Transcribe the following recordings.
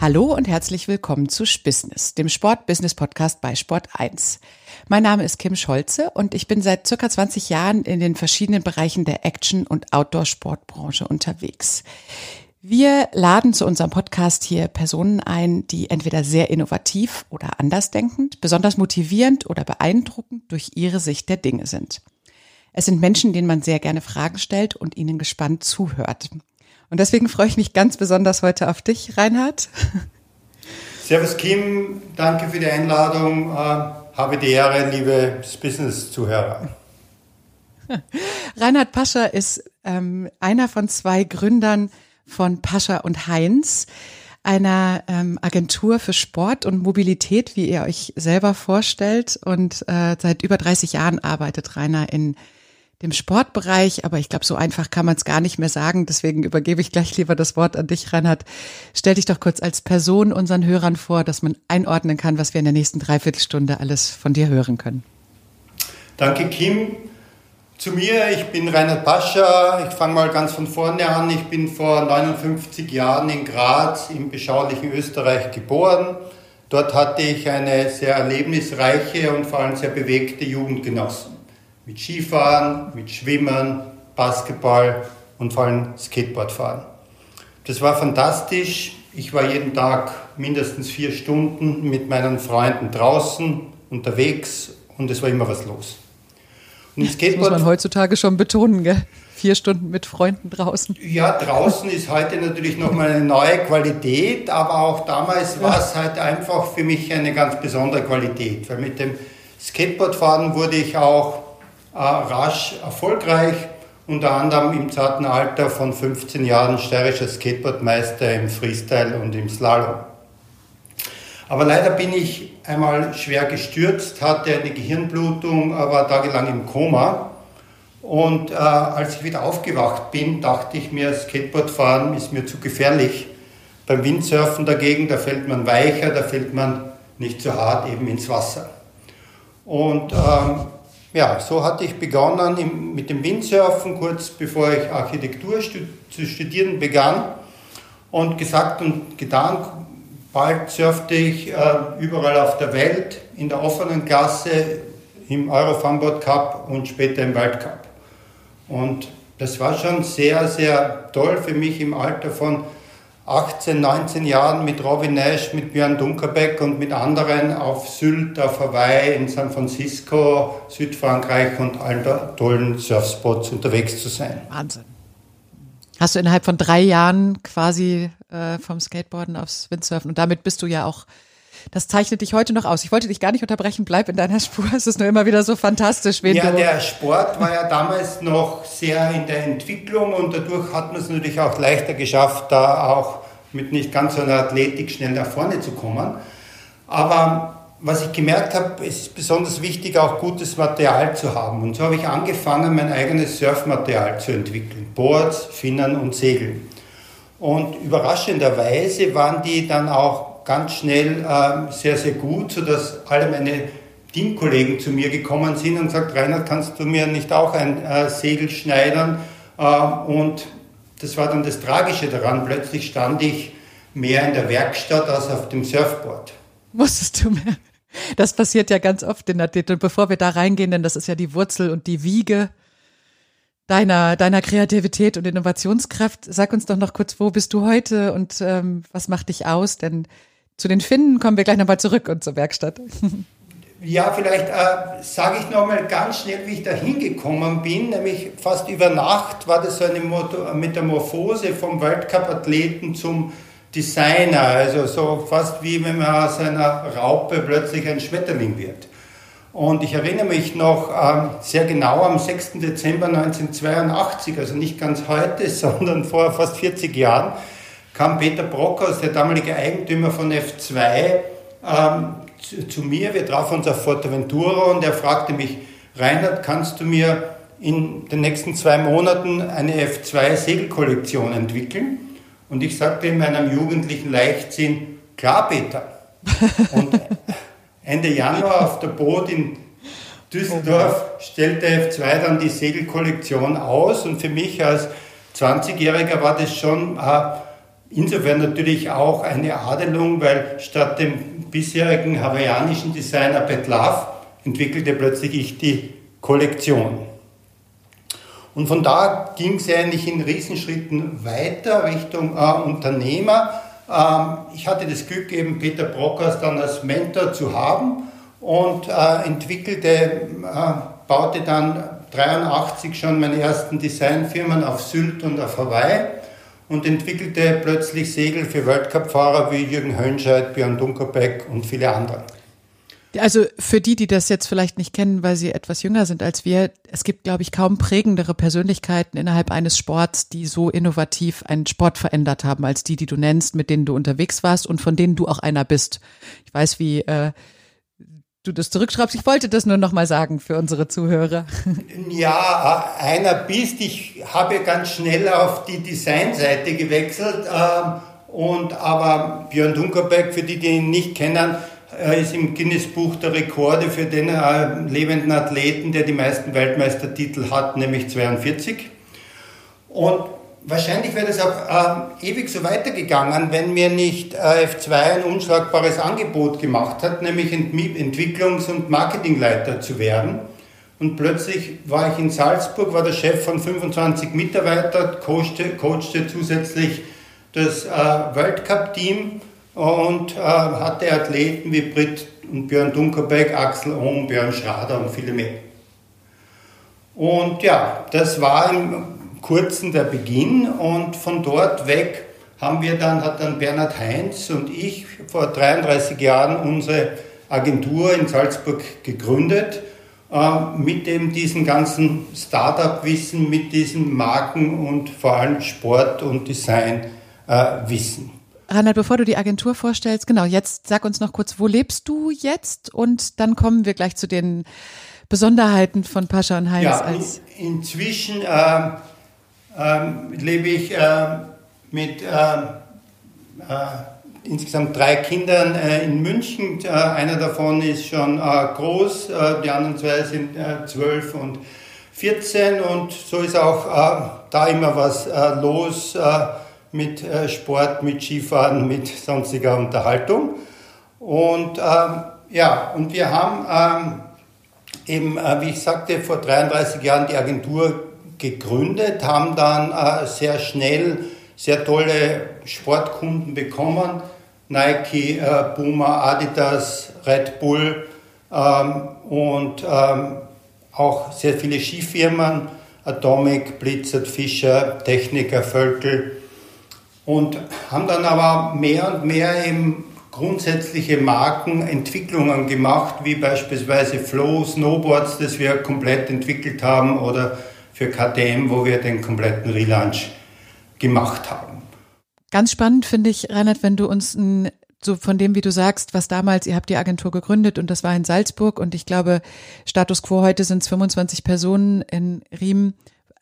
Hallo und herzlich willkommen zu Spissness, dem Sport-Business-Podcast bei Sport 1. Mein Name ist Kim Scholze und ich bin seit circa 20 Jahren in den verschiedenen Bereichen der Action- und Outdoor-Sportbranche unterwegs. Wir laden zu unserem Podcast hier Personen ein, die entweder sehr innovativ oder andersdenkend, besonders motivierend oder beeindruckend durch ihre Sicht der Dinge sind. Es sind Menschen, denen man sehr gerne Fragen stellt und ihnen gespannt zuhört. Und deswegen freue ich mich ganz besonders heute auf dich, Reinhard. Servus Kim, danke für die Einladung. Äh, habe die Ehre, liebe Business-Zuhörer. Reinhard Pascha ist ähm, einer von zwei Gründern von Pascha und Heinz, einer ähm, Agentur für Sport und Mobilität, wie ihr euch selber vorstellt. Und äh, seit über 30 Jahren arbeitet Rainer in dem Sportbereich, aber ich glaube, so einfach kann man es gar nicht mehr sagen. Deswegen übergebe ich gleich lieber das Wort an dich, Reinhard. Stell dich doch kurz als Person unseren Hörern vor, dass man einordnen kann, was wir in der nächsten Dreiviertelstunde alles von dir hören können. Danke, Kim. Zu mir, ich bin Reinhard Pascha. Ich fange mal ganz von vorne an. Ich bin vor 59 Jahren in Graz im beschaulichen Österreich geboren. Dort hatte ich eine sehr erlebnisreiche und vor allem sehr bewegte Jugend genossen mit Skifahren, mit Schwimmen, Basketball und vor allem Skateboardfahren. Das war fantastisch. Ich war jeden Tag mindestens vier Stunden mit meinen Freunden draußen unterwegs und es war immer was los. Und Skateboard, das muss man heutzutage schon betonen, gell? Vier Stunden mit Freunden draußen. Ja, draußen ist heute natürlich nochmal eine neue Qualität, aber auch damals war es halt einfach für mich eine ganz besondere Qualität, weil mit dem Skateboardfahren wurde ich auch rasch erfolgreich, unter anderem im zarten Alter von 15 Jahren steirischer Skateboardmeister im Freestyle und im Slalom. Aber leider bin ich einmal schwer gestürzt, hatte eine Gehirnblutung, war tagelang im Koma. Und äh, als ich wieder aufgewacht bin, dachte ich mir, Skateboardfahren ist mir zu gefährlich. Beim Windsurfen dagegen, da fällt man weicher, da fällt man nicht so hart eben ins Wasser. Und ähm, ja, so hatte ich begonnen mit dem Windsurfen, kurz bevor ich Architektur zu studieren begann. Und gesagt und getan, bald surfte ich äh, überall auf der Welt, in der offenen Klasse, im Eurofunboard Cup und später im Weltcup. Und das war schon sehr, sehr toll für mich im Alter von 18, 19 Jahren mit Robin Nash, mit Björn Dunkerbeck und mit anderen auf Sylt, auf Hawaii, in San Francisco, Südfrankreich und allen tollen Surfspots unterwegs zu sein. Wahnsinn. Hast du innerhalb von drei Jahren quasi äh, vom Skateboarden aufs Windsurfen und damit bist du ja auch das zeichnet dich heute noch aus. Ich wollte dich gar nicht unterbrechen, bleib in deiner Spur. Es ist nur immer wieder so fantastisch. Wen ja, der Sport war ja damals noch sehr in der Entwicklung und dadurch hat man es natürlich auch leichter geschafft, da auch mit nicht ganz so einer Athletik schnell nach vorne zu kommen. Aber was ich gemerkt habe, es ist besonders wichtig, auch gutes Material zu haben. Und so habe ich angefangen, mein eigenes Surfmaterial zu entwickeln. Boards, Finnen und Segeln. Und überraschenderweise waren die dann auch ganz schnell äh, sehr, sehr gut, sodass alle meine Teamkollegen zu mir gekommen sind und gesagt, Reinhard, kannst du mir nicht auch ein äh, Segel schneidern? Äh, und das war dann das Tragische daran. Plötzlich stand ich mehr in der Werkstatt als auf dem Surfboard. Musstest du mehr? Das passiert ja ganz oft in der Titel. Bevor wir da reingehen, denn das ist ja die Wurzel und die Wiege deiner, deiner Kreativität und Innovationskraft. Sag uns doch noch kurz, wo bist du heute und ähm, was macht dich aus? Denn zu den Finnen kommen wir gleich nochmal zurück und zur Werkstatt. Ja, vielleicht äh, sage ich nochmal ganz schnell, wie ich da hingekommen bin. Nämlich fast über Nacht war das so eine Metamorphose vom Weltcup-Athleten zum Designer. Also so fast wie wenn man aus einer Raupe plötzlich ein Schmetterling wird. Und ich erinnere mich noch ähm, sehr genau am 6. Dezember 1982, also nicht ganz heute, sondern vor fast 40 Jahren, kam Peter Brockhaus, der damalige Eigentümer von F2, ähm, zu, zu, mir. Wir trafen uns auf Forteventura und er fragte mich, Reinhard, kannst du mir in den nächsten zwei Monaten eine F2-Segelkollektion entwickeln? Und ich sagte in meinem jugendlichen Leichtsinn, klar, Peter. Und Ende Januar auf der Boot in Düsseldorf stellte F2 dann die Segelkollektion aus und für mich als 20-Jähriger war das schon äh, insofern natürlich auch eine Adelung, weil statt dem bisherigen hawaiianischen Designer Love entwickelte plötzlich ich die Kollektion. Und von da ging es eigentlich in Riesenschritten weiter Richtung äh, Unternehmer. Ähm, ich hatte das Glück, eben Peter Brockers dann als Mentor zu haben und äh, entwickelte, äh, baute dann 83 schon meine ersten Designfirmen auf Sylt und auf Hawaii und entwickelte plötzlich Segel für Weltcup-Fahrer wie Jürgen Hönscheid, Björn Dunkerbeck und viele andere. Also für die, die das jetzt vielleicht nicht kennen, weil sie etwas jünger sind als wir, es gibt, glaube ich, kaum prägendere Persönlichkeiten innerhalb eines Sports, die so innovativ einen Sport verändert haben, als die, die du nennst, mit denen du unterwegs warst und von denen du auch einer bist. Ich weiß, wie äh, du das zurückschreibst. Ich wollte das nur noch mal sagen für unsere Zuhörer. Ja, einer bist. Ich habe ganz schnell auf die Designseite gewechselt. Ähm, und aber Björn Dunkerberg, für die, die ihn nicht kennen, er ist im Guinness-Buch der Rekorde für den äh, lebenden Athleten, der die meisten Weltmeistertitel hat, nämlich 42. Und wahrscheinlich wäre das auch äh, ewig so weitergegangen, wenn mir nicht äh, F2 ein unschlagbares Angebot gemacht hat, nämlich Ent Entwicklungs- und Marketingleiter zu werden. Und plötzlich war ich in Salzburg, war der Chef von 25 Mitarbeitern, coachte, coachte zusätzlich das äh, World Cup-Team und äh, hatte Athleten wie Britt und Björn Dunkerbeck, Axel Ohm, Björn Schrader und viele mehr. Und ja, das war im Kurzen der Beginn und von dort weg haben wir dann, hat dann Bernhard Heinz und ich vor 33 Jahren unsere Agentur in Salzburg gegründet, äh, mit dem diesen ganzen Startup-Wissen, mit diesem Marken- und vor allem Sport- und Design-Wissen. Äh, Reinhard, bevor du die Agentur vorstellst, genau, jetzt sag uns noch kurz, wo lebst du jetzt? Und dann kommen wir gleich zu den Besonderheiten von Pascha und Heinz. Ja, als in, inzwischen äh, äh, lebe ich äh, mit ähm, äh, insgesamt drei Kindern äh, in München. Äh, einer davon ist schon groß, die anderen zwei sind zwölf und 14 und so ist auch da immer was los mit äh, Sport, mit Skifahren, mit sonstiger Unterhaltung. Und ähm, ja, und wir haben ähm, eben, äh, wie ich sagte, vor 33 Jahren die Agentur gegründet, haben dann äh, sehr schnell sehr tolle Sportkunden bekommen. Nike, äh, Puma, Adidas, Red Bull ähm, und ähm, auch sehr viele Skifirmen, Atomic, Blizzard, Fischer, Techniker, Völkel und haben dann aber mehr und mehr eben grundsätzliche Markenentwicklungen gemacht, wie beispielsweise Flow Snowboards, das wir komplett entwickelt haben, oder für KTM, wo wir den kompletten Relaunch gemacht haben. Ganz spannend finde ich, Reinhard, wenn du uns ein, so von dem, wie du sagst, was damals, ihr habt die Agentur gegründet und das war in Salzburg und ich glaube, Status quo heute sind es 25 Personen in Riemen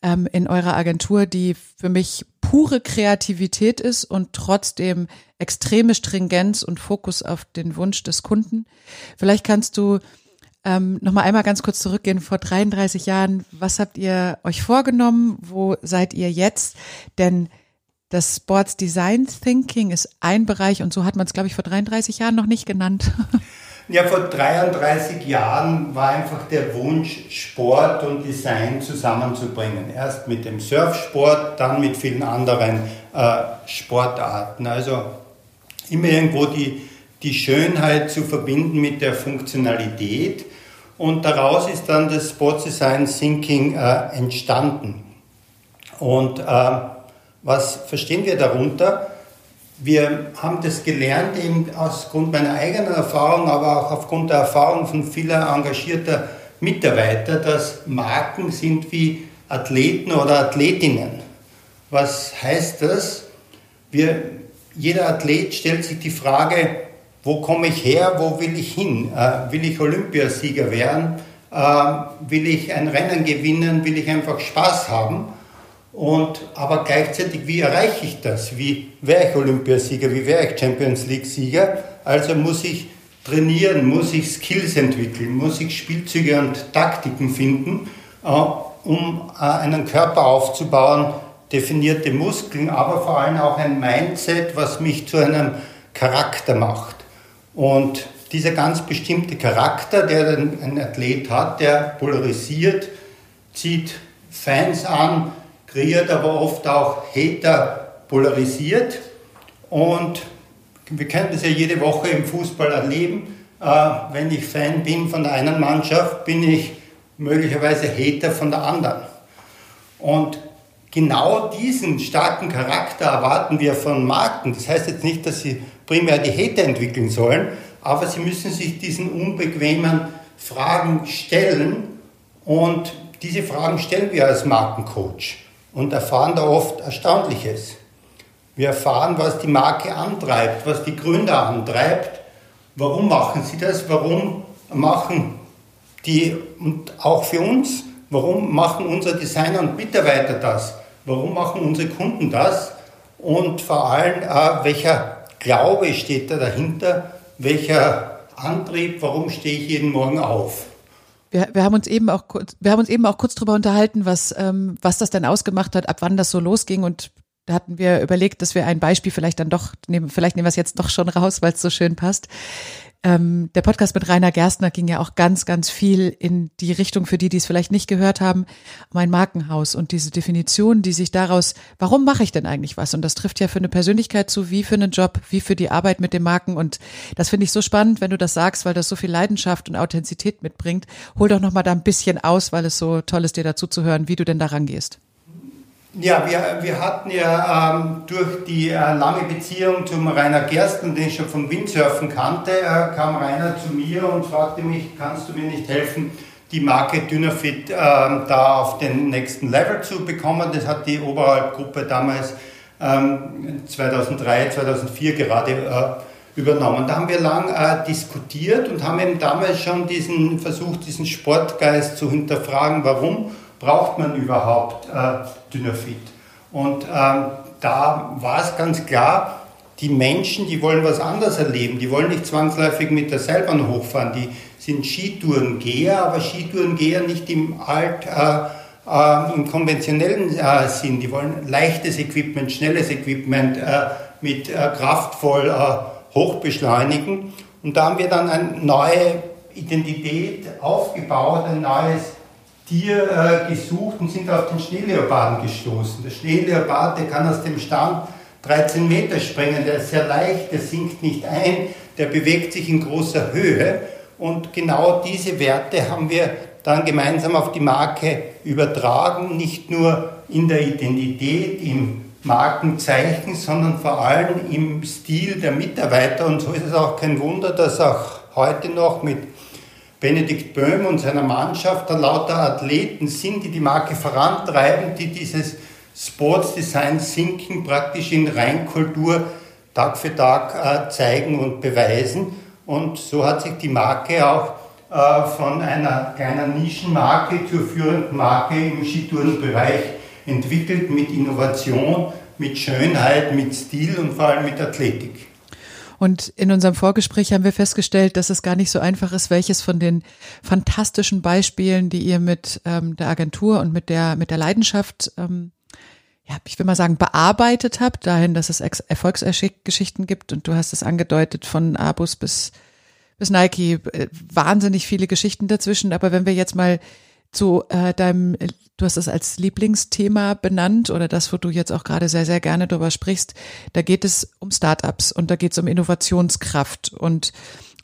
ähm, in eurer Agentur, die für mich pure Kreativität ist und trotzdem extreme Stringenz und Fokus auf den Wunsch des Kunden. Vielleicht kannst du ähm, noch mal einmal ganz kurz zurückgehen vor 33 Jahren. Was habt ihr euch vorgenommen? Wo seid ihr jetzt? Denn das Sports Design Thinking ist ein Bereich und so hat man es, glaube ich, vor 33 Jahren noch nicht genannt. Ja, vor 33 Jahren war einfach der Wunsch, Sport und Design zusammenzubringen. Erst mit dem Surfsport, dann mit vielen anderen äh, Sportarten. Also immer irgendwo die, die Schönheit zu verbinden mit der Funktionalität. Und daraus ist dann das Sports Design Thinking äh, entstanden. Und äh, was verstehen wir darunter? Wir haben das gelernt eben aus Grund meiner eigenen Erfahrung, aber auch aufgrund der Erfahrung von vieler engagierter Mitarbeiter, dass Marken sind wie Athleten oder Athletinnen. Was heißt das? Wir, jeder Athlet stellt sich die Frage, wo komme ich her, wo will ich hin? Äh, will ich Olympiasieger werden? Äh, will ich ein Rennen gewinnen? Will ich einfach Spaß haben? Und, aber gleichzeitig, wie erreiche ich das? Wie wäre ich Olympiasieger? Wie wäre ich Champions League-Sieger? Also muss ich trainieren, muss ich Skills entwickeln, muss ich Spielzüge und Taktiken finden, äh, um äh, einen Körper aufzubauen, definierte Muskeln, aber vor allem auch ein Mindset, was mich zu einem Charakter macht. Und dieser ganz bestimmte Charakter, der ein Athlet hat, der polarisiert, zieht Fans an, kreiert aber oft auch Hater, polarisiert. Und wir können das ja jede Woche im Fußball erleben. Äh, wenn ich Fan bin von der einen Mannschaft, bin ich möglicherweise Hater von der anderen. Und genau diesen starken Charakter erwarten wir von Marken. Das heißt jetzt nicht, dass sie primär die Hater entwickeln sollen, aber sie müssen sich diesen unbequemen Fragen stellen und diese Fragen stellen wir als Markencoach und erfahren da oft Erstaunliches. Wir erfahren, was die Marke antreibt, was die Gründer antreibt, warum machen sie das, warum machen die und auch für uns, warum machen unsere Designer und Mitarbeiter das, warum machen unsere Kunden das? Und vor allem, äh, welcher Glaube steht da dahinter, welcher Antrieb, warum stehe ich jeden Morgen auf. Wir, wir haben uns eben auch kurz, wir haben uns eben auch kurz darüber unterhalten, was, ähm, was das denn ausgemacht hat, ab wann das so losging und da hatten wir überlegt, dass wir ein Beispiel vielleicht dann doch nehmen, vielleicht nehmen wir es jetzt doch schon raus, weil es so schön passt. Ähm, der Podcast mit Rainer Gerstner ging ja auch ganz, ganz viel in die Richtung, für die, die es vielleicht nicht gehört haben, mein Markenhaus und diese Definition, die sich daraus, warum mache ich denn eigentlich was? Und das trifft ja für eine Persönlichkeit zu, wie für einen Job, wie für die Arbeit mit den Marken. Und das finde ich so spannend, wenn du das sagst, weil das so viel Leidenschaft und Authentizität mitbringt. Hol doch nochmal da ein bisschen aus, weil es so toll ist, dir dazu zu hören, wie du denn da rangehst. Ja, wir, wir hatten ja ähm, durch die äh, lange Beziehung zum Rainer Gersten, den ich schon vom Windsurfen kannte, äh, kam Rainer zu mir und fragte mich, kannst du mir nicht helfen, die Marke Dynafit äh, da auf den nächsten Level zu bekommen. Das hat die Oberhalbgruppe damals ähm, 2003, 2004 gerade äh, übernommen. Da haben wir lang äh, diskutiert und haben eben damals schon diesen versucht, diesen Sportgeist zu hinterfragen, warum braucht man überhaupt äh, Dynafit? Und ähm, da war es ganz klar, die Menschen, die wollen was anderes erleben, die wollen nicht zwangsläufig mit der Seilbahn hochfahren, die sind Skitourengeher, aber Skitourengeher nicht im Alt, äh, äh, im konventionellen äh, Sinn, die wollen leichtes Equipment, schnelles Equipment äh, mit äh, kraftvoll hochbeschleunigen. Und da haben wir dann eine neue Identität aufgebaut, ein neues Tier äh, gesucht und sind auf den Schneeleoparden gestoßen. Der Schneeleopard, der kann aus dem Stand 13 Meter springen, der ist sehr leicht, der sinkt nicht ein, der bewegt sich in großer Höhe. Und genau diese Werte haben wir dann gemeinsam auf die Marke übertragen, nicht nur in der Identität, im Markenzeichen, sondern vor allem im Stil der Mitarbeiter. Und so ist es auch kein Wunder, dass auch heute noch mit Benedikt Böhm und seiner Mannschaft da lauter Athleten sind, die die Marke vorantreiben, die dieses Sportsdesign Thinking praktisch in Reinkultur Tag für Tag äh, zeigen und beweisen. Und so hat sich die Marke auch äh, von einer kleinen Nischenmarke zur führenden Marke im Skitourenbereich entwickelt mit Innovation, mit Schönheit, mit Stil und vor allem mit Athletik. Und in unserem Vorgespräch haben wir festgestellt, dass es gar nicht so einfach ist, welches von den fantastischen Beispielen, die ihr mit ähm, der Agentur und mit der, mit der Leidenschaft, ähm, ja, ich will mal sagen, bearbeitet habt, dahin, dass es Erfolgsgeschichten gibt. Und du hast es angedeutet von Abus bis, bis Nike, äh, wahnsinnig viele Geschichten dazwischen. Aber wenn wir jetzt mal zu äh, deinem, du hast es als Lieblingsthema benannt oder das, wo du jetzt auch gerade sehr, sehr gerne darüber sprichst, da geht es um Startups und da geht es um Innovationskraft. Und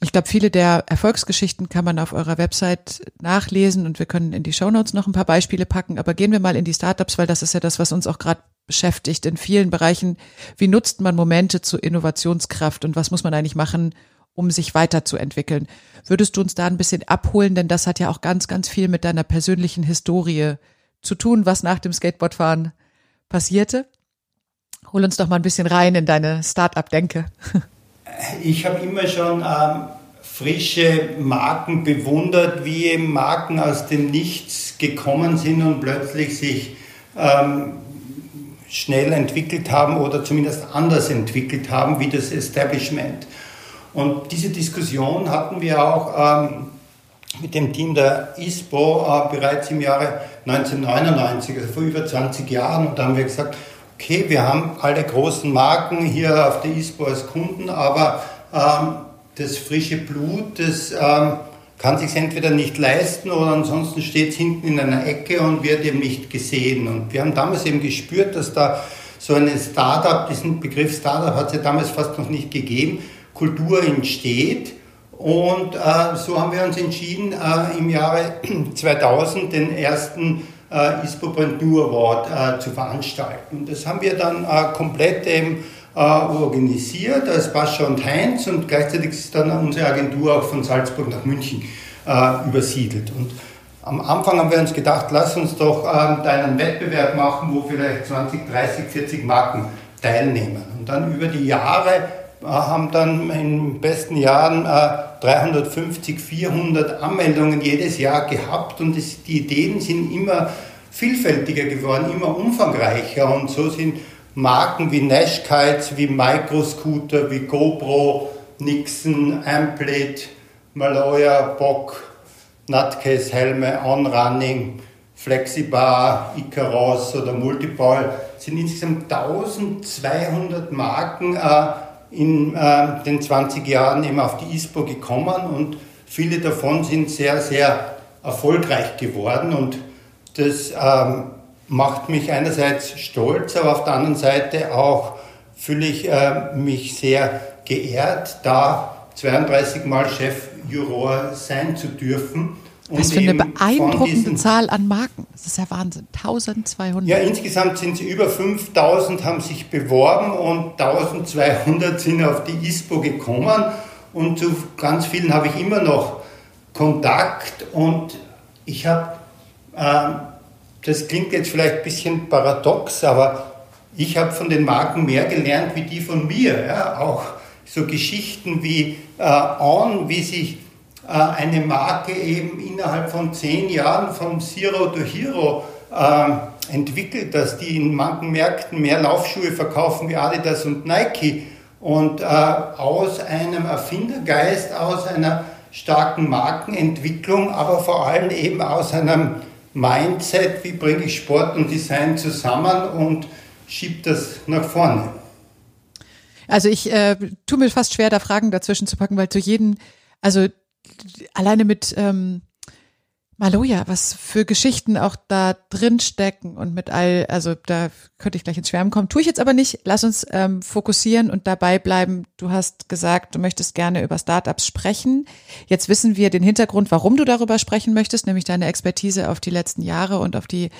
ich glaube, viele der Erfolgsgeschichten kann man auf eurer Website nachlesen und wir können in die Shownotes noch ein paar Beispiele packen, aber gehen wir mal in die Startups, weil das ist ja das, was uns auch gerade beschäftigt in vielen Bereichen. Wie nutzt man Momente zur Innovationskraft und was muss man eigentlich machen, um sich weiterzuentwickeln. Würdest du uns da ein bisschen abholen, denn das hat ja auch ganz, ganz viel mit deiner persönlichen Historie zu tun, was nach dem Skateboardfahren passierte. Hol uns doch mal ein bisschen rein in deine Start-up-Denke. Ich habe immer schon ähm, frische Marken bewundert, wie eben Marken aus dem Nichts gekommen sind und plötzlich sich ähm, schnell entwickelt haben oder zumindest anders entwickelt haben wie das Establishment. Und diese Diskussion hatten wir auch ähm, mit dem Team der ISPO äh, bereits im Jahre 1999, also vor über 20 Jahren. Und da haben wir gesagt, okay, wir haben alle großen Marken hier auf der ISPO als Kunden, aber ähm, das frische Blut, das ähm, kann sich entweder nicht leisten oder ansonsten steht es hinten in einer Ecke und wird eben nicht gesehen. Und wir haben damals eben gespürt, dass da so eine Startup, diesen Begriff Startup hat es ja damals fast noch nicht gegeben, Kultur entsteht. Und äh, so haben wir uns entschieden, äh, im Jahre 2000 den ersten äh, ISPO Brand New Award äh, zu veranstalten. Das haben wir dann äh, komplett eben äh, organisiert als Bascha und Heinz und gleichzeitig ist dann unsere Agentur auch von Salzburg nach München äh, übersiedelt. Und am Anfang haben wir uns gedacht, lass uns doch ähm, einen Wettbewerb machen, wo vielleicht 20, 30, 40 Marken teilnehmen. Und dann über die Jahre haben dann in den besten Jahren 350, 400 Anmeldungen jedes Jahr gehabt und die Ideen sind immer vielfältiger geworden, immer umfangreicher. Und so sind Marken wie Nash Kites, wie Microscooter, wie GoPro, Nixon, Amplit, Maloya, Bock, Nutcase Helme, OnRunning, Flexibar, Icaros oder Multipol sind insgesamt 1200 Marken äh, in äh, den 20 Jahren eben auf die ISPO gekommen und viele davon sind sehr, sehr erfolgreich geworden und das ähm, macht mich einerseits stolz, aber auf der anderen Seite auch fühle ich äh, mich sehr geehrt, da 32 Mal Chefjuror sein zu dürfen. Was für eine beeindruckende Zahl an Marken. Das ist ja Wahnsinn. 1200. Ja, insgesamt sind sie über 5000, haben sich beworben und 1200 sind auf die ISPO gekommen. Und zu ganz vielen habe ich immer noch Kontakt. Und ich habe, äh, das klingt jetzt vielleicht ein bisschen paradox, aber ich habe von den Marken mehr gelernt wie die von mir. Ja? Auch so Geschichten wie äh, On, wie sich eine Marke eben innerhalb von zehn Jahren von Zero to Hero äh, entwickelt, dass die in manchen Märkten mehr Laufschuhe verkaufen wie Adidas und Nike und äh, aus einem Erfindergeist, aus einer starken Markenentwicklung, aber vor allem eben aus einem Mindset, wie bringe ich Sport und Design zusammen und schiebe das nach vorne. Also ich äh, tue mir fast schwer, da Fragen dazwischen zu packen, weil zu jedem, also alleine mit ähm, Maloja, was für Geschichten auch da drin stecken und mit all, also da könnte ich gleich ins Schwärmen kommen. Tue ich jetzt aber nicht. Lass uns ähm, fokussieren und dabei bleiben. Du hast gesagt, du möchtest gerne über Startups sprechen. Jetzt wissen wir den Hintergrund, warum du darüber sprechen möchtest, nämlich deine Expertise auf die letzten Jahre und auf die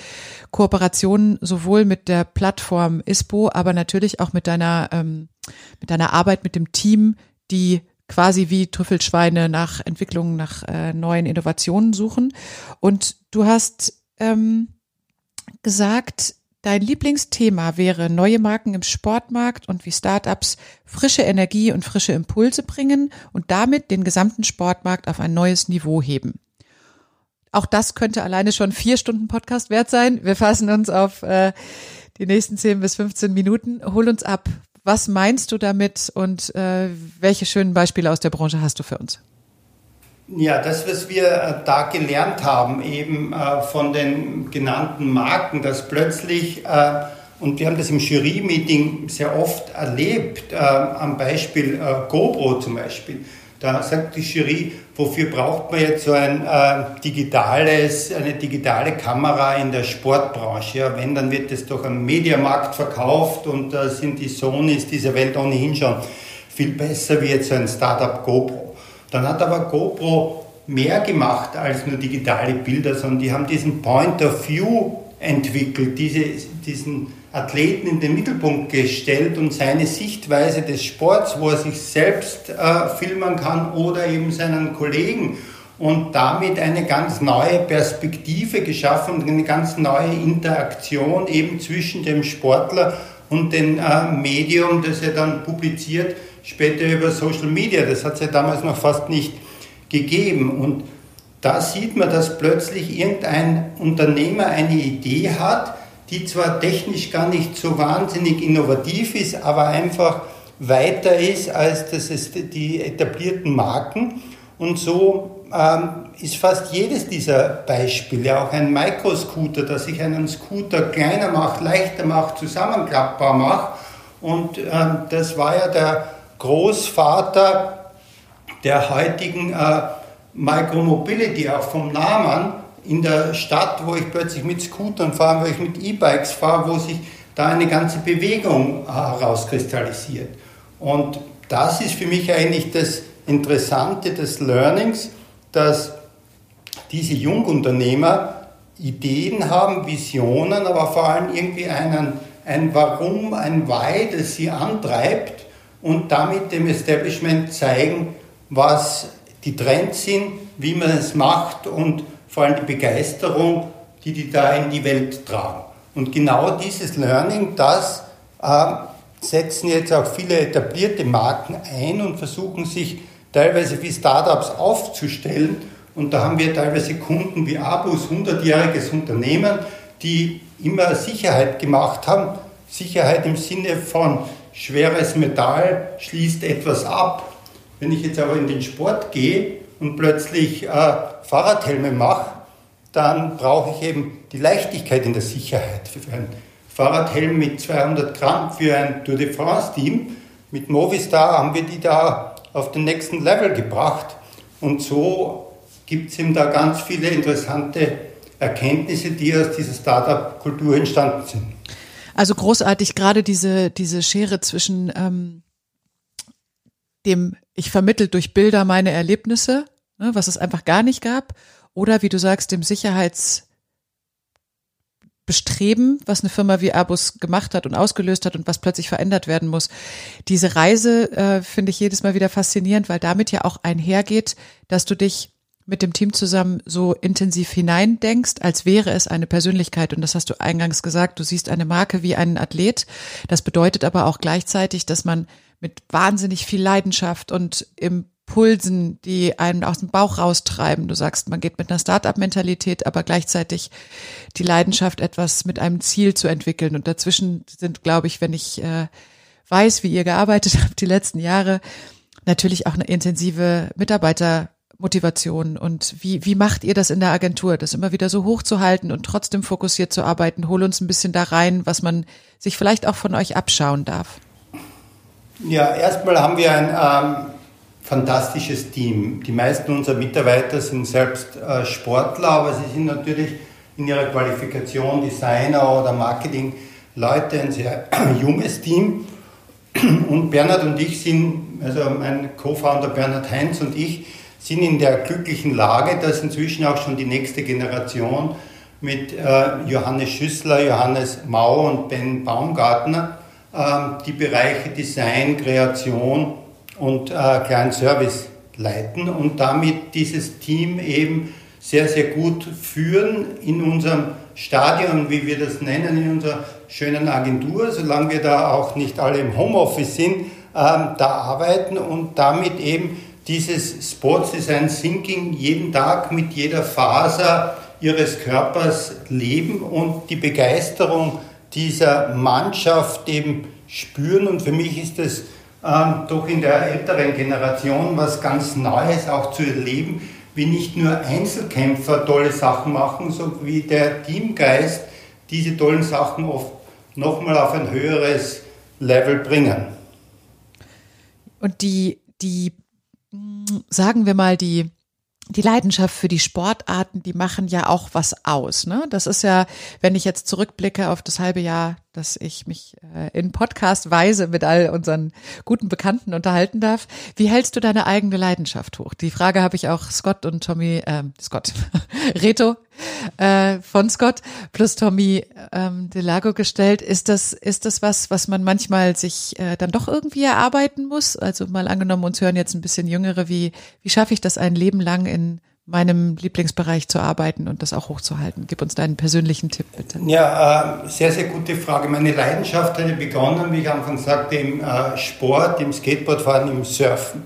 Kooperation sowohl mit der Plattform ISPO, aber natürlich auch mit deiner, ähm, mit deiner Arbeit mit dem Team, die quasi wie Trüffelschweine nach Entwicklungen, nach äh, neuen Innovationen suchen. Und du hast ähm, gesagt, dein Lieblingsthema wäre neue Marken im Sportmarkt und wie Startups frische Energie und frische Impulse bringen und damit den gesamten Sportmarkt auf ein neues Niveau heben. Auch das könnte alleine schon vier Stunden Podcast wert sein. Wir fassen uns auf äh, die nächsten zehn bis 15 Minuten. Hol uns ab. Was meinst du damit und äh, welche schönen Beispiele aus der Branche hast du für uns? Ja, das, was wir äh, da gelernt haben, eben äh, von den genannten Marken, dass plötzlich, äh, und wir haben das im Jury-Meeting sehr oft erlebt, äh, am Beispiel äh, GoPro zum Beispiel, da sagt die Jury, wofür braucht man jetzt so ein äh, digitales, eine digitale Kamera in der Sportbranche? Ja, wenn, dann wird es doch am Mediamarkt verkauft und da äh, sind die Sonys dieser Welt ohnehin schon viel besser wie jetzt so ein Startup GoPro. Dann hat aber GoPro mehr gemacht als nur digitale Bilder, sondern die haben diesen Point of View entwickelt, diese, diesen Athleten in den Mittelpunkt gestellt und seine Sichtweise des Sports, wo er sich selbst äh, filmen kann oder eben seinen Kollegen und damit eine ganz neue Perspektive geschaffen eine ganz neue Interaktion eben zwischen dem Sportler und dem äh, Medium, das er dann publiziert, später über Social Media. Das hat es ja damals noch fast nicht gegeben. Und da sieht man, dass plötzlich irgendein Unternehmer eine Idee hat, die zwar technisch gar nicht so wahnsinnig innovativ ist, aber einfach weiter ist als das ist die etablierten Marken. Und so ähm, ist fast jedes dieser Beispiele, auch ein Microscooter, dass ich einen Scooter kleiner macht, leichter macht, zusammenklappbar macht. Und ähm, das war ja der Großvater der heutigen äh, Micromobility, auch vom Namen in der Stadt, wo ich plötzlich mit Scootern fahre, wo ich mit E-Bikes fahre, wo sich da eine ganze Bewegung herauskristallisiert. Und das ist für mich eigentlich das Interessante des Learnings, dass diese Jungunternehmer Ideen haben, Visionen, aber vor allem irgendwie einen, ein Warum, ein Why, das sie antreibt und damit dem Establishment zeigen, was die Trends sind, wie man es macht und vor allem die Begeisterung, die die da in die Welt tragen. Und genau dieses Learning, das äh, setzen jetzt auch viele etablierte Marken ein und versuchen sich teilweise wie Startups aufzustellen. Und da haben wir teilweise Kunden wie Abus, 100-jähriges Unternehmen, die immer Sicherheit gemacht haben. Sicherheit im Sinne von schweres Metall schließt etwas ab. Wenn ich jetzt aber in den Sport gehe und plötzlich äh, Fahrradhelme mache, dann brauche ich eben die Leichtigkeit in der Sicherheit. Für einen Fahrradhelm mit 200 Gramm für ein Tour de France-Team mit Movistar haben wir die da auf den nächsten Level gebracht. Und so gibt es eben da ganz viele interessante Erkenntnisse, die aus dieser Startup-Kultur entstanden sind. Also großartig, gerade diese, diese Schere zwischen ähm, dem, ich vermittel durch Bilder meine Erlebnisse, ne, was es einfach gar nicht gab, oder wie du sagst, dem Sicherheitsbestreben, was eine Firma wie Airbus gemacht hat und ausgelöst hat und was plötzlich verändert werden muss. Diese Reise äh, finde ich jedes Mal wieder faszinierend, weil damit ja auch einhergeht, dass du dich mit dem Team zusammen so intensiv hineindenkst, als wäre es eine Persönlichkeit. Und das hast du eingangs gesagt, du siehst eine Marke wie einen Athlet. Das bedeutet aber auch gleichzeitig, dass man mit wahnsinnig viel Leidenschaft und im Pulsen, die einen aus dem Bauch raustreiben. Du sagst, man geht mit einer Start-up-Mentalität, aber gleichzeitig die Leidenschaft, etwas mit einem Ziel zu entwickeln. Und dazwischen sind, glaube ich, wenn ich äh, weiß, wie ihr gearbeitet habt die letzten Jahre, natürlich auch eine intensive Mitarbeitermotivation. Und wie, wie macht ihr das in der Agentur, das immer wieder so hochzuhalten und trotzdem fokussiert zu arbeiten? Hol uns ein bisschen da rein, was man sich vielleicht auch von euch abschauen darf. Ja, erstmal haben wir ein ähm fantastisches Team. Die meisten unserer Mitarbeiter sind selbst äh, Sportler, aber sie sind natürlich in ihrer Qualifikation Designer oder Marketing-Leute, ein sehr junges Team. Und Bernhard und ich sind, also mein Co-Founder Bernhard Heinz und ich, sind in der glücklichen Lage, dass inzwischen auch schon die nächste Generation mit äh, Johannes Schüssler, Johannes Mau und Ben Baumgartner äh, die Bereiche Design, Kreation, und äh, kleinen Service leiten und damit dieses Team eben sehr, sehr gut führen in unserem Stadion, wie wir das nennen, in unserer schönen Agentur, solange wir da auch nicht alle im Homeoffice sind, ähm, da arbeiten und damit eben dieses Sports Design Thinking jeden Tag mit jeder Faser ihres Körpers leben und die Begeisterung dieser Mannschaft eben spüren. Und für mich ist das ähm, doch in der älteren Generation was ganz Neues auch zu erleben, wie nicht nur Einzelkämpfer tolle Sachen machen, sondern wie der Teamgeist diese tollen Sachen oft nochmal auf ein höheres Level bringen. Und die, die, sagen wir mal, die, die Leidenschaft für die Sportarten, die machen ja auch was aus. Ne? Das ist ja, wenn ich jetzt zurückblicke auf das halbe Jahr dass ich mich äh, in Podcast-Weise mit all unseren guten Bekannten unterhalten darf. Wie hältst du deine eigene Leidenschaft hoch? Die Frage habe ich auch Scott und Tommy, äh, Scott, Reto äh, von Scott plus Tommy ähm, Delago gestellt. Ist das, ist das was, was man manchmal sich äh, dann doch irgendwie erarbeiten muss? Also mal angenommen, uns hören jetzt ein bisschen Jüngere, wie, wie schaffe ich das ein Leben lang in meinem Lieblingsbereich zu arbeiten und das auch hochzuhalten? Gib uns deinen persönlichen Tipp bitte. Ja, äh, sehr, sehr gute Frage. Meine Leidenschaft hat begonnen, wie ich Anfang sagte, im äh, Sport, im Skateboardfahren, im Surfen.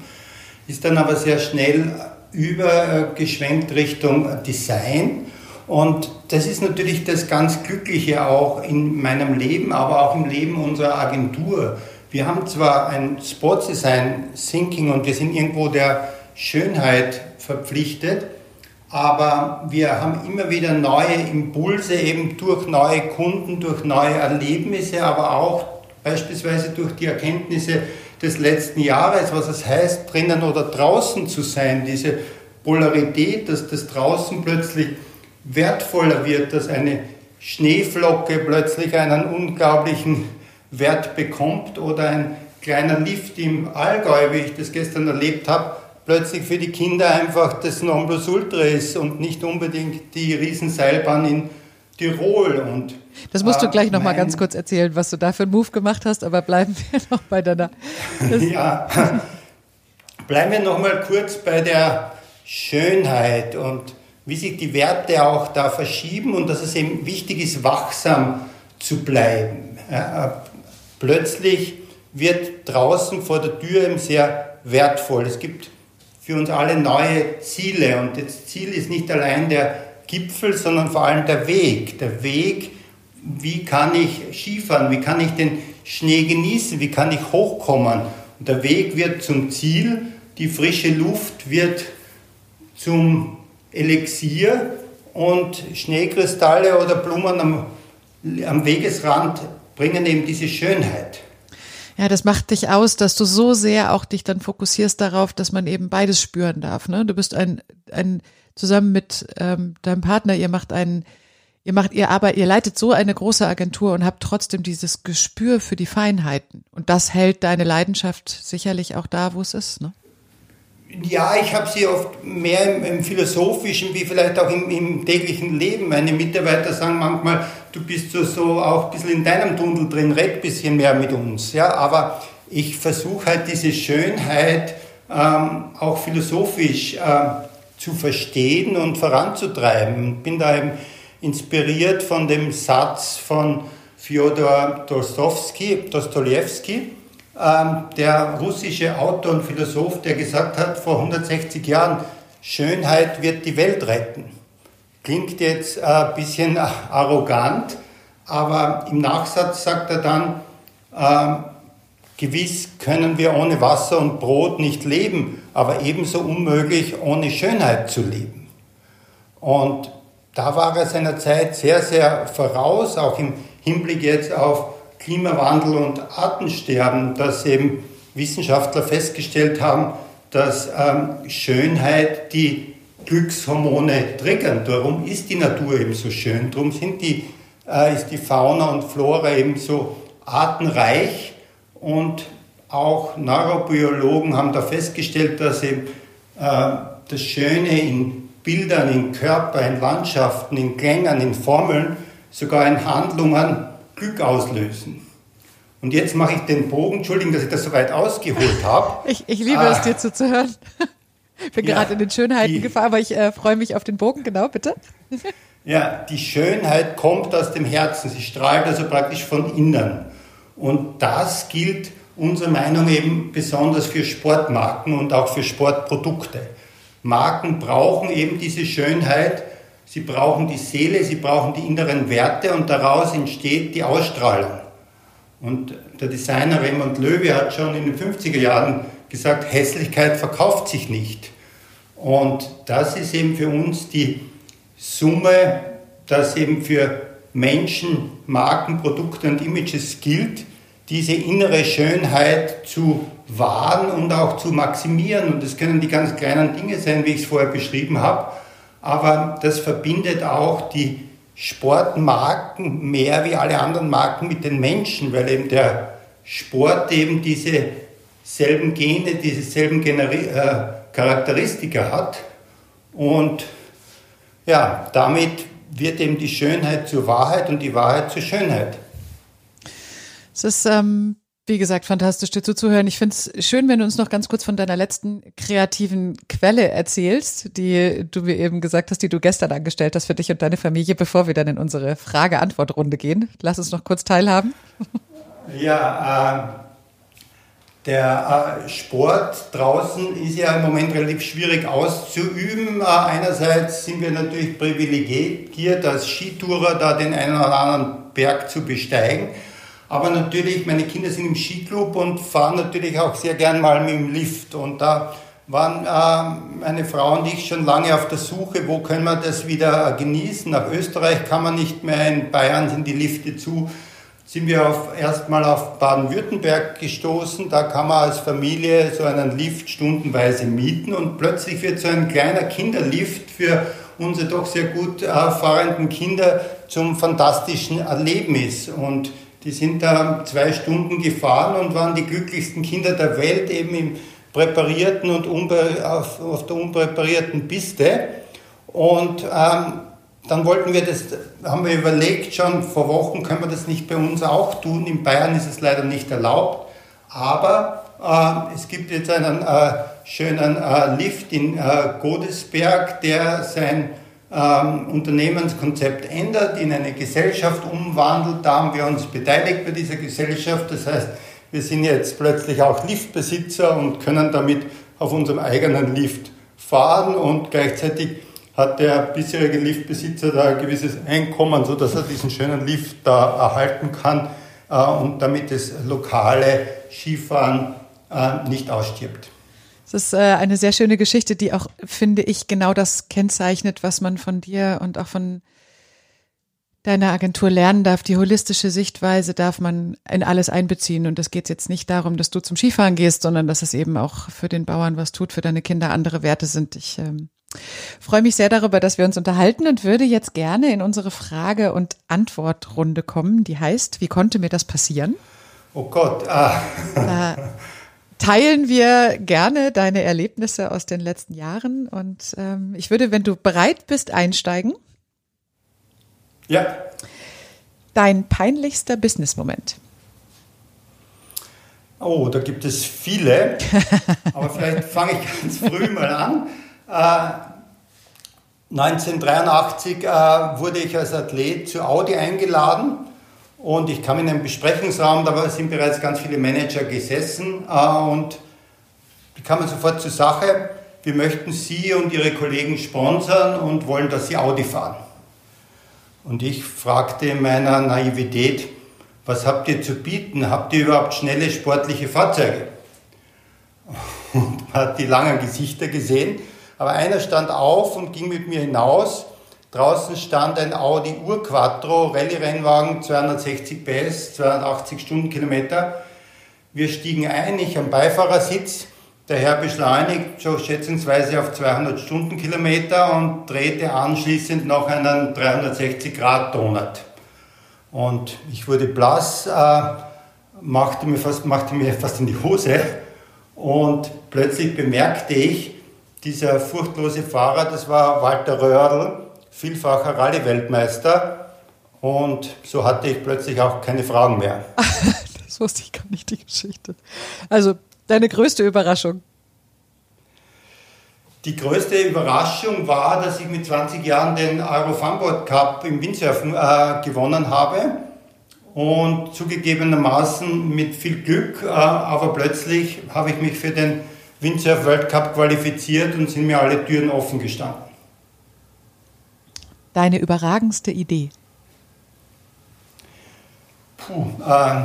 Ist dann aber sehr schnell übergeschwenkt Richtung Design. Und das ist natürlich das ganz Glückliche auch in meinem Leben, aber auch im Leben unserer Agentur. Wir haben zwar ein Sportsdesign Thinking und wir sind irgendwo der Schönheit verpflichtet. Aber wir haben immer wieder neue Impulse, eben durch neue Kunden, durch neue Erlebnisse, aber auch beispielsweise durch die Erkenntnisse des letzten Jahres, was es heißt, drinnen oder draußen zu sein, diese Polarität, dass das draußen plötzlich wertvoller wird, dass eine Schneeflocke plötzlich einen unglaublichen Wert bekommt oder ein kleiner Lift im Allgäu, wie ich das gestern erlebt habe, plötzlich für die Kinder einfach das Nonplusultra ist und nicht unbedingt die Riesenseilbahn in Tirol. Und, das musst du äh, gleich noch mal ganz kurz erzählen, was du da für einen Move gemacht hast, aber bleiben wir noch bei deiner... ja, bleiben wir noch mal kurz bei der Schönheit und wie sich die Werte auch da verschieben und dass es eben wichtig ist, wachsam zu bleiben. Ja, plötzlich wird draußen vor der Tür eben sehr wertvoll. Es gibt für uns alle neue Ziele. Und das Ziel ist nicht allein der Gipfel, sondern vor allem der Weg. Der Weg, wie kann ich Skifahren, wie kann ich den Schnee genießen, wie kann ich hochkommen. Und der Weg wird zum Ziel, die frische Luft wird zum Elixier und Schneekristalle oder Blumen am, am Wegesrand bringen eben diese Schönheit. Ja, das macht dich aus, dass du so sehr auch dich dann fokussierst darauf, dass man eben beides spüren darf. Ne? Du bist ein, ein zusammen mit ähm, deinem Partner, ihr macht einen, ihr macht ihr aber ihr leitet so eine große Agentur und habt trotzdem dieses Gespür für die Feinheiten. Und das hält deine Leidenschaft sicherlich auch da, wo es ist. Ne? Ja, ich habe sie oft mehr im, im, philosophischen wie vielleicht auch im, im, täglichen Leben. Meine Mitarbeiter sagen manchmal, du bist so, so auch ein bisschen in deinem Tunnel drin, red ein bisschen mehr mit uns. Ja, aber ich versuche halt diese Schönheit ähm, auch philosophisch äh, zu verstehen und voranzutreiben. Bin da eben inspiriert von dem Satz von Fyodor Dostoevsky, Dostoevsky ähm, der russische Autor und Philosoph, der gesagt hat vor 160 Jahren, Schönheit wird die Welt retten. Klingt jetzt äh, ein bisschen arrogant, aber im Nachsatz sagt er dann, äh, gewiss können wir ohne Wasser und Brot nicht leben, aber ebenso unmöglich ohne Schönheit zu leben. Und da war er seiner Zeit sehr, sehr voraus, auch im Hinblick jetzt auf Klimawandel und Artensterben, dass eben Wissenschaftler festgestellt haben, dass ähm, Schönheit die Glückshormone triggern. Darum ist die Natur eben so schön. Darum sind die, äh, ist die Fauna und Flora eben so artenreich. Und auch Neurobiologen haben da festgestellt, dass eben äh, das Schöne in Bildern, in Körper, in Landschaften, in Klängen, in Formeln, sogar in Handlungen Glück auslösen. Und jetzt mache ich den Bogen, Entschuldigung, dass ich das so weit ausgeholt habe. Ich, ich liebe ah, es, dir zuzuhören. Ich bin ja, gerade in den Schönheiten die, gefahren, aber ich äh, freue mich auf den Bogen, genau, bitte. Ja, die Schönheit kommt aus dem Herzen, sie strahlt also praktisch von innen. Und das gilt unserer Meinung eben besonders für Sportmarken und auch für Sportprodukte. Marken brauchen eben diese Schönheit, Sie brauchen die Seele, sie brauchen die inneren Werte und daraus entsteht die Ausstrahlung. Und der Designer Raymond Löwe hat schon in den 50er Jahren gesagt, Hässlichkeit verkauft sich nicht. Und das ist eben für uns die Summe, dass eben für Menschen, Marken, Produkte und Images gilt, diese innere Schönheit zu wahren und auch zu maximieren. Und das können die ganz kleinen Dinge sein, wie ich es vorher beschrieben habe aber das verbindet auch die Sportmarken mehr wie alle anderen Marken mit den Menschen, weil eben der Sport eben diese selben Gene, diese selben Generi äh, Charakteristika hat. Und ja, damit wird eben die Schönheit zur Wahrheit und die Wahrheit zur Schönheit. Es ist ähm, wie gesagt, fantastisch dir zuzuhören. Ich finde es schön, wenn du uns noch ganz kurz von deiner letzten kreativen Quelle erzählst, die du mir eben gesagt hast, die du gestern angestellt hast für dich und deine Familie, bevor wir dann in unsere Frage-Antwort-Runde gehen. Lass uns noch kurz teilhaben. Ja, äh, der äh, Sport draußen ist ja im Moment relativ schwierig auszuüben. Äh, einerseits sind wir natürlich privilegiert, als Skitourer da den einen oder anderen Berg zu besteigen. Aber natürlich, meine Kinder sind im Skiclub und fahren natürlich auch sehr gern mal mit dem Lift. Und da waren äh, meine Frau und ich schon lange auf der Suche, wo können wir das wieder genießen. Nach Österreich kann man nicht mehr, in Bayern sind die Lifte zu. Sind wir auf, erstmal auf Baden-Württemberg gestoßen. Da kann man als Familie so einen Lift stundenweise mieten und plötzlich wird so ein kleiner Kinderlift für unsere doch sehr gut äh, fahrenden Kinder zum fantastischen Erlebnis. Und die sind da zwei Stunden gefahren und waren die glücklichsten Kinder der Welt eben im präparierten und auf, auf, der unpräparierten Piste. Und ähm, dann wollten wir das, haben wir überlegt, schon vor Wochen können wir das nicht bei uns auch tun. In Bayern ist es leider nicht erlaubt. Aber äh, es gibt jetzt einen äh, schönen äh, Lift in äh, Godesberg, der sein ähm, Unternehmenskonzept ändert, in eine Gesellschaft umwandelt. Da haben wir uns beteiligt bei dieser Gesellschaft. Das heißt, wir sind jetzt plötzlich auch Liftbesitzer und können damit auf unserem eigenen Lift fahren und gleichzeitig hat der bisherige Liftbesitzer da ein gewisses Einkommen, sodass er diesen schönen Lift da erhalten kann äh, und damit das lokale Skifahren äh, nicht ausstirbt. Das ist äh, eine sehr schöne Geschichte, die auch, finde ich, genau das kennzeichnet, was man von dir und auch von deiner Agentur lernen darf. Die holistische Sichtweise darf man in alles einbeziehen. Und es geht jetzt nicht darum, dass du zum Skifahren gehst, sondern dass es eben auch für den Bauern was tut, für deine Kinder andere Werte sind. Ich ähm, freue mich sehr darüber, dass wir uns unterhalten und würde jetzt gerne in unsere Frage- und Antwortrunde kommen, die heißt, wie konnte mir das passieren? Oh Gott. Ah. Da teilen wir gerne deine Erlebnisse aus den letzten Jahren. Und ähm, ich würde, wenn du bereit bist, einsteigen. Ja. Dein peinlichster Business-Moment. Oh, da gibt es viele. Aber vielleicht fange ich ganz früh mal an. Äh, 1983 äh, wurde ich als Athlet zu Audi eingeladen und ich kam in einen Besprechungsraum, da sind bereits ganz viele Manager gesessen äh, und die kamen sofort zur Sache. Wir möchten Sie und Ihre Kollegen sponsern und wollen, dass Sie Audi fahren. Und ich fragte in meiner Naivität, was habt ihr zu bieten? Habt ihr überhaupt schnelle sportliche Fahrzeuge? Und man hat die langen Gesichter gesehen, aber einer stand auf und ging mit mir hinaus Draußen stand ein Audi Urquattro, Rallye-Rennwagen, 260 PS, 280 Stundenkilometer. Wir stiegen ein, ich am Beifahrersitz. Der Herr beschleunigt so schätzungsweise auf 200 Stundenkilometer und drehte anschließend noch einen 360-Grad-Donut. Und ich wurde blass, äh, machte, mir fast, machte mir fast in die Hose und plötzlich bemerkte ich, dieser furchtlose Fahrer, das war Walter Röhrl, vielfacher Rallye-Weltmeister und so hatte ich plötzlich auch keine Fragen mehr. das wusste ich gar nicht, die Geschichte. Also deine größte Überraschung? Die größte Überraschung war, dass ich mit 20 Jahren den Euro Funboard Cup im Windsurfen äh, gewonnen habe und zugegebenermaßen mit viel Glück, äh, aber plötzlich habe ich mich für den Windsurf World Cup qualifiziert und sind mir alle Türen offen gestanden deine überragendste Idee? Puh, äh,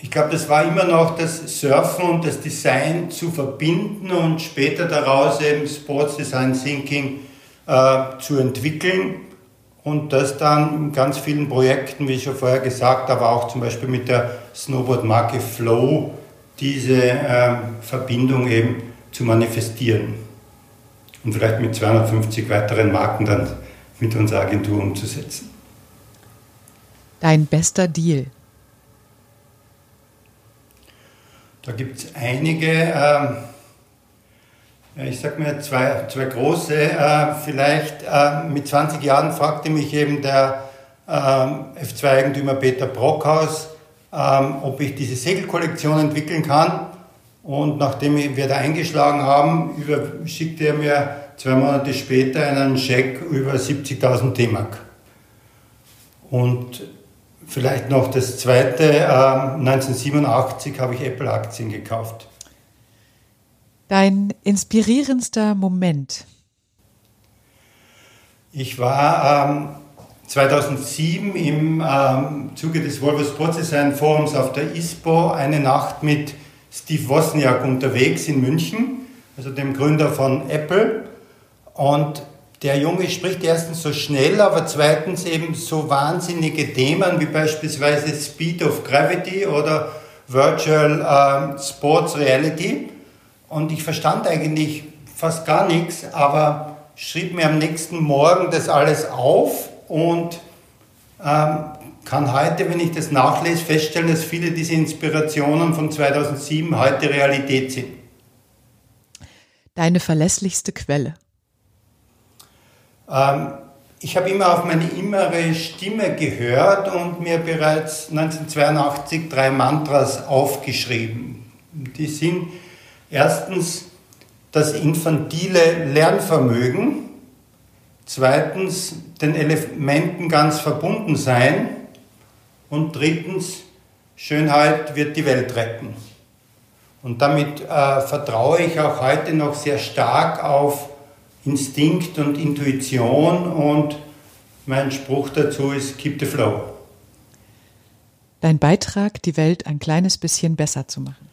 ich glaube, das war immer noch das Surfen und das Design zu verbinden und später daraus eben Sports Design Thinking äh, zu entwickeln und das dann in ganz vielen Projekten, wie ich schon vorher gesagt habe, auch zum Beispiel mit der Snowboard-Marke Flow, diese äh, Verbindung eben zu manifestieren und vielleicht mit 250 weiteren Marken dann mit unserer Agentur umzusetzen. Dein bester Deal? Da gibt es einige, ähm, ich sag mal zwei, zwei große. Äh, vielleicht äh, mit 20 Jahren fragte mich eben der äh, F2-Eigentümer Peter Brockhaus, ähm, ob ich diese Segelkollektion entwickeln kann. Und nachdem wir da eingeschlagen haben, über, schickte er mir zwei Monate später einen Scheck über 70.000 D-Mark. Und vielleicht noch das zweite, äh, 1987 habe ich Apple-Aktien gekauft. Dein inspirierendster Moment? Ich war ähm, 2007 im ähm, Zuge des Volvo Sports Design Forums auf der ISPO eine Nacht mit Steve Wozniak unterwegs in München also dem Gründer von Apple. Und der Junge spricht erstens so schnell, aber zweitens eben so wahnsinnige Themen wie beispielsweise Speed of Gravity oder Virtual äh, Sports Reality. Und ich verstand eigentlich fast gar nichts, aber schrieb mir am nächsten Morgen das alles auf und ähm, kann heute, wenn ich das nachlese, feststellen, dass viele dieser Inspirationen von 2007 heute Realität sind. Deine verlässlichste Quelle? Ähm, ich habe immer auf meine innere Stimme gehört und mir bereits 1982 drei Mantras aufgeschrieben. Die sind erstens das infantile Lernvermögen, zweitens den Elementen ganz verbunden sein und drittens Schönheit wird die Welt retten. Und damit äh, vertraue ich auch heute noch sehr stark auf Instinkt und Intuition und mein Spruch dazu ist Keep the Flow. Dein Beitrag, die Welt ein kleines bisschen besser zu machen.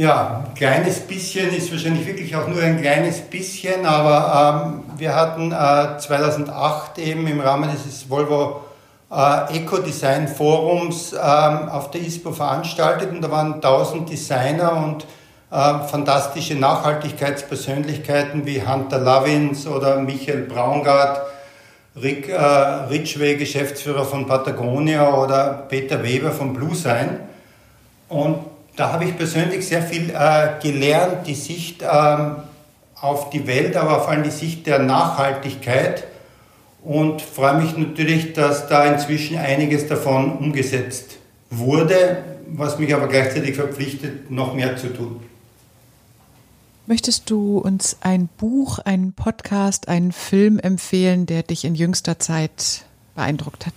Ja, ein kleines bisschen ist wahrscheinlich wirklich auch nur ein kleines bisschen, aber ähm, wir hatten äh, 2008 eben im Rahmen dieses Volvo äh, Eco-Design Forums ähm, auf der ISPO veranstaltet und da waren 1000 Designer und äh, fantastische Nachhaltigkeitspersönlichkeiten wie Hunter Lovins oder Michael Braungart, Rick äh, Ritschwey, Geschäftsführer von Patagonia oder Peter Weber von Blue Sign. Und da habe ich persönlich sehr viel äh, gelernt, die Sicht ähm, auf die Welt, aber vor allem die Sicht der Nachhaltigkeit und freue mich natürlich, dass da inzwischen einiges davon umgesetzt wurde, was mich aber gleichzeitig verpflichtet, noch mehr zu tun. Möchtest du uns ein Buch, einen Podcast, einen Film empfehlen, der dich in jüngster Zeit beeindruckt hat?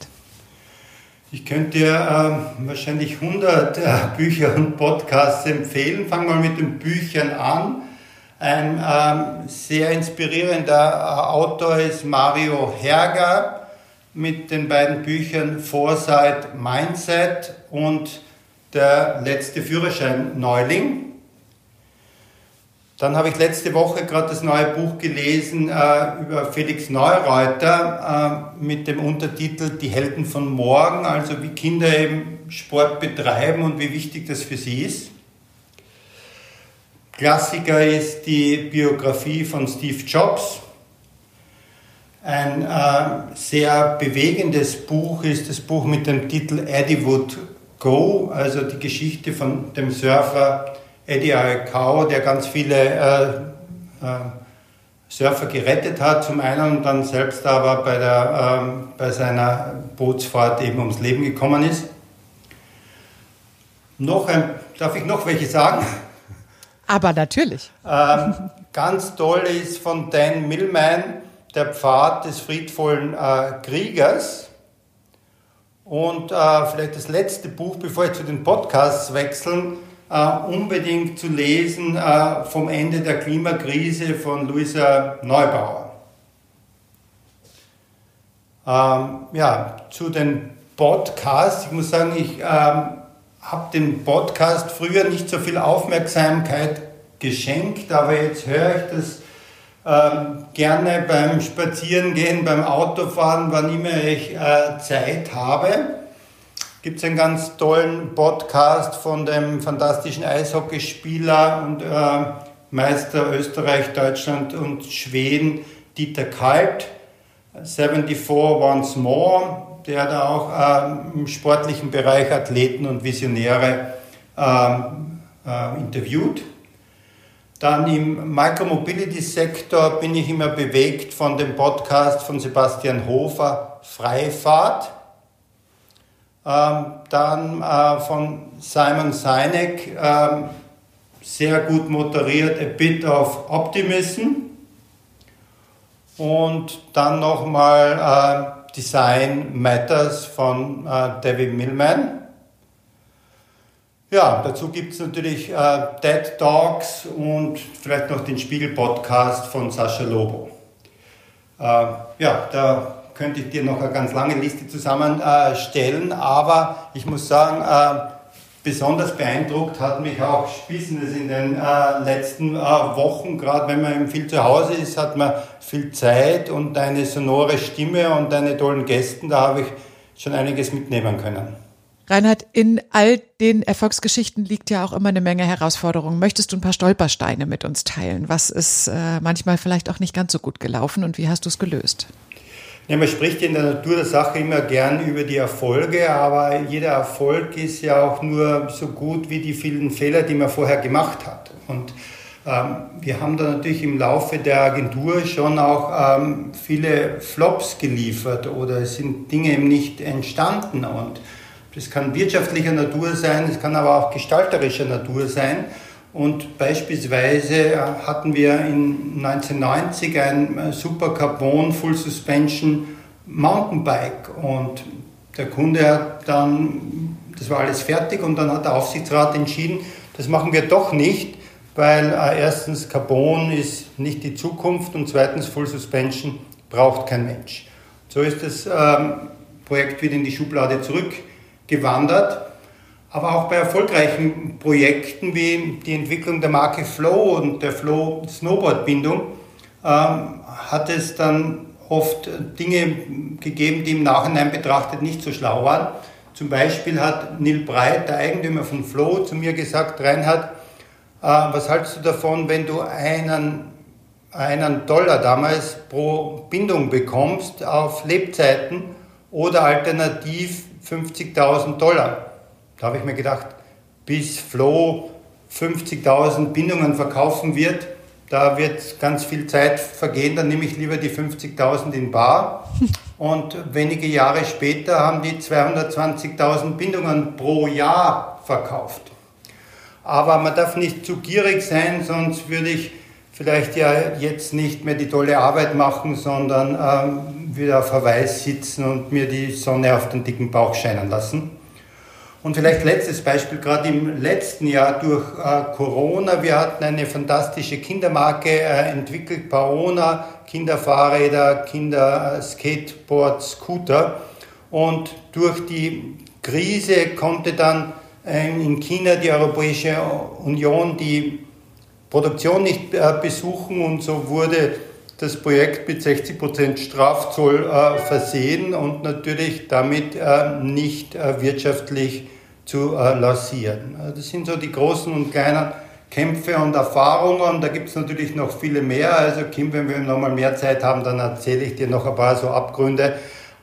Ich könnte dir äh, wahrscheinlich 100 äh, Bücher und Podcasts empfehlen. Fangen wir mit den Büchern an. Ein ähm, sehr inspirierender äh, Autor ist Mario Herger mit den beiden Büchern Foresight Mindset und der letzte Führerschein Neuling. Dann habe ich letzte Woche gerade das neue Buch gelesen äh, über Felix Neureuter äh, mit dem Untertitel Die Helden von morgen, also wie Kinder eben Sport betreiben und wie wichtig das für sie ist. Klassiker ist die Biografie von Steve Jobs. Ein äh, sehr bewegendes Buch ist das Buch mit dem Titel Eddie Would Go, also die Geschichte von dem Surfer Eddie Aikau, der ganz viele äh, äh, Surfer gerettet hat, zum einen und dann selbst aber bei, der, ähm, bei seiner Bootsfahrt eben ums Leben gekommen ist. Noch ein, darf ich noch welche sagen? Aber natürlich. Ähm, ganz toll ist von Dan Millman der Pfad des friedvollen äh, Kriegers. Und äh, vielleicht das letzte Buch, bevor ich zu den Podcasts wechseln, äh, unbedingt zu lesen äh, vom Ende der Klimakrise von Luisa Neubauer. Ähm, ja, zu den Podcasts. Ich muss sagen, ich ähm, habe den Podcast früher nicht so viel Aufmerksamkeit geschenkt, aber jetzt höre ich das ähm, gerne beim Spazierengehen, beim Autofahren, wann immer ich äh, Zeit habe gibt es einen ganz tollen Podcast von dem fantastischen Eishockeyspieler und äh, Meister Österreich, Deutschland und Schweden, Dieter Kalt, 74 Once More, der da auch äh, im sportlichen Bereich Athleten und Visionäre äh, äh interviewt. Dann im Micromobility-Sektor bin ich immer bewegt von dem Podcast von Sebastian Hofer, Freifahrt ähm, dann äh, von Simon Sinek, ähm, sehr gut moderiert, A Bit of Optimism. Und dann nochmal äh, Design Matters von äh, David Millman. Ja, dazu gibt es natürlich äh, TED Talks und vielleicht noch den Spiegel-Podcast von Sascha Lobo. Ja, da könnte ich dir noch eine ganz lange Liste zusammenstellen, aber ich muss sagen, äh, besonders beeindruckt hat mich auch Business in den äh, letzten äh, Wochen. Gerade wenn man viel zu Hause ist, hat man viel Zeit und eine sonore Stimme und eine tollen Gästen. Da habe ich schon einiges mitnehmen können. Reinhard, in all den Erfolgsgeschichten liegt ja auch immer eine Menge Herausforderungen. Möchtest du ein paar Stolpersteine mit uns teilen? Was ist äh, manchmal vielleicht auch nicht ganz so gut gelaufen und wie hast du es gelöst? Ja, man spricht in der Natur der Sache immer gern über die Erfolge, aber jeder Erfolg ist ja auch nur so gut wie die vielen Fehler, die man vorher gemacht hat. Und ähm, wir haben da natürlich im Laufe der Agentur schon auch ähm, viele Flops geliefert oder es sind Dinge eben nicht entstanden. Und das kann wirtschaftlicher Natur sein, es kann aber auch gestalterischer Natur sein. Und beispielsweise hatten wir in 1990 ein äh, Super Carbon Full Suspension Mountainbike und der Kunde hat dann, das war alles fertig und dann hat der Aufsichtsrat entschieden, das machen wir doch nicht, weil äh, erstens Carbon ist nicht die Zukunft und zweitens Full Suspension braucht kein Mensch. So ist das ähm, Projekt wieder in die Schublade zurückgewandert aber auch bei erfolgreichen Projekten wie die Entwicklung der Marke Flow und der Flow Snowboard-Bindung ähm, hat es dann oft Dinge gegeben, die im Nachhinein betrachtet nicht so schlau waren. Zum Beispiel hat Neil Breit, der Eigentümer von Flow, zu mir gesagt, Reinhard, äh, was hältst du davon, wenn du einen, einen Dollar damals pro Bindung bekommst auf Lebzeiten oder alternativ 50.000 Dollar? Da habe ich mir gedacht, bis Flo 50.000 Bindungen verkaufen wird, da wird ganz viel Zeit vergehen, dann nehme ich lieber die 50.000 in Bar. Und wenige Jahre später haben die 220.000 Bindungen pro Jahr verkauft. Aber man darf nicht zu gierig sein, sonst würde ich vielleicht ja jetzt nicht mehr die tolle Arbeit machen, sondern ähm, wieder auf Verweis sitzen und mir die Sonne auf den dicken Bauch scheinen lassen. Und vielleicht letztes Beispiel, gerade im letzten Jahr durch äh, Corona, wir hatten eine fantastische Kindermarke äh, entwickelt, Paona, Kinderfahrräder, Kinderskateboard, Scooter. Und durch die Krise konnte dann äh, in China die Europäische Union die Produktion nicht äh, besuchen und so wurde das Projekt mit 60% Strafzoll äh, versehen und natürlich damit äh, nicht äh, wirtschaftlich zu äh, lancieren. Also das sind so die großen und kleinen Kämpfe und Erfahrungen. Da gibt es natürlich noch viele mehr. Also Kim, wenn wir nochmal mehr Zeit haben, dann erzähle ich dir noch ein paar so Abgründe.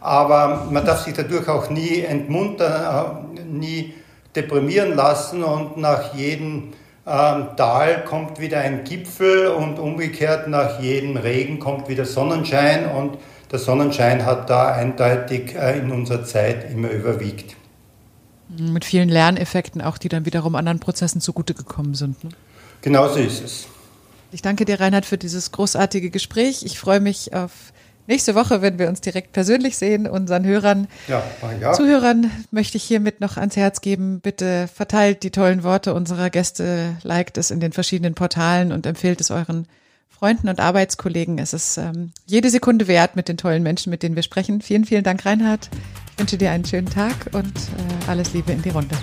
Aber man darf sich dadurch auch nie entmuntern, äh, nie deprimieren lassen und nach jedem ähm, Tal kommt wieder ein Gipfel und umgekehrt nach jedem Regen kommt wieder Sonnenschein und der Sonnenschein hat da eindeutig äh, in unserer Zeit immer überwiegt. Mit vielen Lerneffekten auch, die dann wiederum anderen Prozessen zugute gekommen sind. Ne? Genau so ist es. Ich danke dir, Reinhard, für dieses großartige Gespräch. Ich freue mich auf nächste Woche, wenn wir uns direkt persönlich sehen. Unseren Hörern, ja, ja. Zuhörern möchte ich hiermit noch ans Herz geben. Bitte verteilt die tollen Worte unserer Gäste, liked es in den verschiedenen Portalen und empfehlt es euren Freunden und Arbeitskollegen. Es ist ähm, jede Sekunde wert mit den tollen Menschen, mit denen wir sprechen. Vielen, vielen Dank, Reinhard. Ich wünsche dir einen schönen Tag und äh, alles Liebe in die Runde.